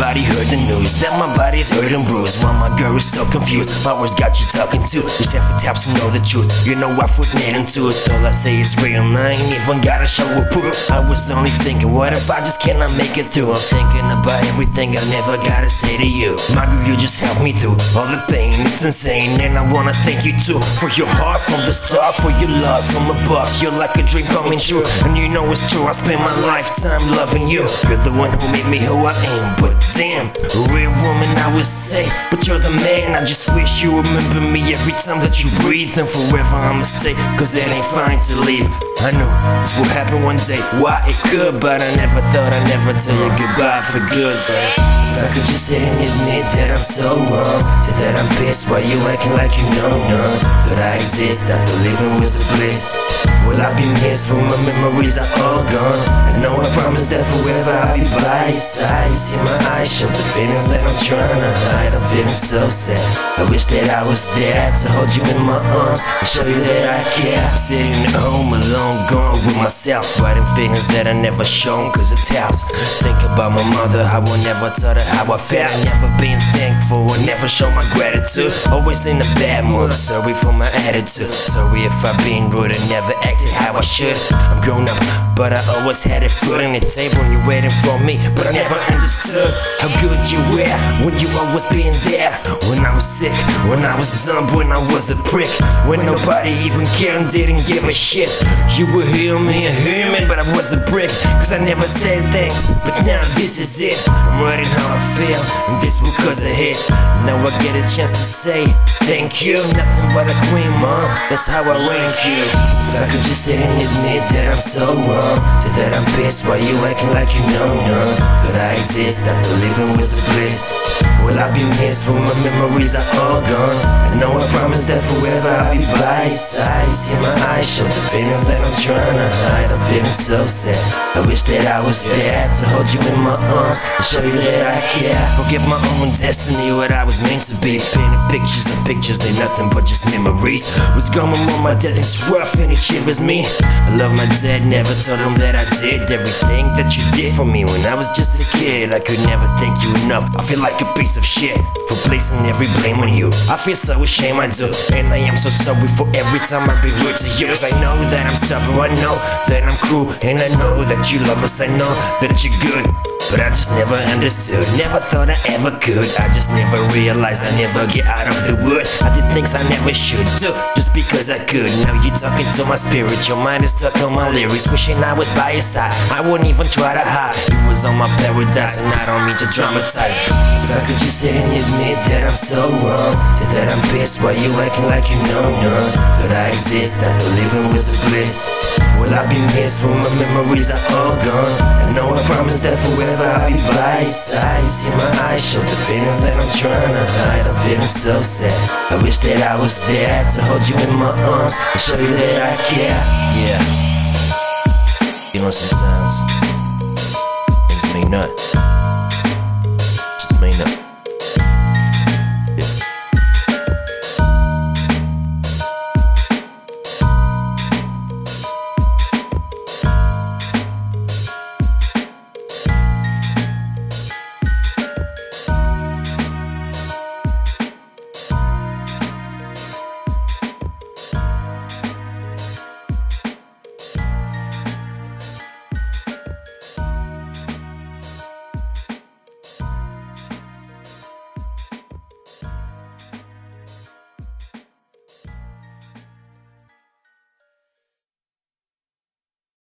Everybody heard the news that my body's hurt and bruised. While my girl is so confused, my words got you talking too. Sent for taps to know the truth, you know I put net into it. All I say is real and I ain't even gotta show approval I was only thinking, what if I just cannot make it through? I'm thinking about everything I never gotta say to you. My girl, you just helped me through all the pain, it's insane And I wanna thank you too, for your heart from the start For your love from above, you're like a dream coming true And you know it's true, I spent my lifetime loving you. You're the one who made me who I am, but damn, a real woman I would say. But you're the man, I just wish you remember me Every time that you breathe. And forever I'ma stay Cause it ain't fine to leave. I know this would happen one day. Why it could, but I never thought I'd never tell you goodbye for good But if I could just sit and admit that I'm so wrong Say that I'm pissed while you acting like you know none? But I exist, feel living was a bliss. Will I be missed when my memories are all gone? I know I promised that forever I'll be by your side. See my eyes show the feelings that I'm trying to hide? I'm feeling so sad. I wish that I was there to hold you in my arms And show you that I care. I'm sitting at home alone, gone with myself Writing feelings that I never shown cause it helps Think about my mother, I never taught her how I felt. Never been thankful, I never show my gratitude. Always in a bad mood, sorry for my attitude. Sorry if I've been rude and never acted how I should. I'm grown up, but I always had a foot on the table and you're waiting for me But I never understood how good you were when you always been there. When I was sick, when I was dumb, when I was a prick. When nobody even cared and didn't give a shit. You were human, human, but I was a brick. Cause I never said thanks, but now this is it. I'm writing how I feel, and this because I hit Now I get a chance to say thank you. Nothing but a queen, mom, that's how I rank you. If I could just sit and admit that I'm so wrong Say that I'm pissed why you acting like you know none But I exist, I feel living with the bliss. Will I be missed when my memories are all gone? I know I promised that forever I'll be by your side see my eyes show the feelings that I'm trying to hide. I'm feeling so sad. I wish that I was there to hold you in my arms And show you that I care. Forget my own destiny, what I was meant to be. Painting pictures and pictures, they're nothing but just memories. What's going on? My death is rough and it shivers me. I love my dad, never told him that I did Everything that you did for me. When I was just a kid I could never thank you enough. I feel like a piece of shit For placing every blame on you. I feel so ashamed I do. And I am so sorry for every time I've been rude to you. Cause I know that I'm stubborn I know that I'm cruel. And I know that you love us I know that you're good but I just never understood, never thought I ever could. I just never realized I never get out of the wood. I did things I never should do, just because I could. Now you talking to my spirit, your mind is stuck on my lyrics. Wishing I was by your side, I wouldn't even try to hide. You was on my paradise, and I don't mean to dramatize. If I could just sit and admit that I'm so wrong, say that I'm pissed while you acting like you know none. But I exist, I feel living was a bliss. Will I be missed when my memories are all gone? I know I promised that forever I'll be. You see my eyes show the feelings that I'm trying to hide. I'm feeling so sad. I wish that I was there to hold you in my arms and show you that I care. Yeah. You know, sometimes things may not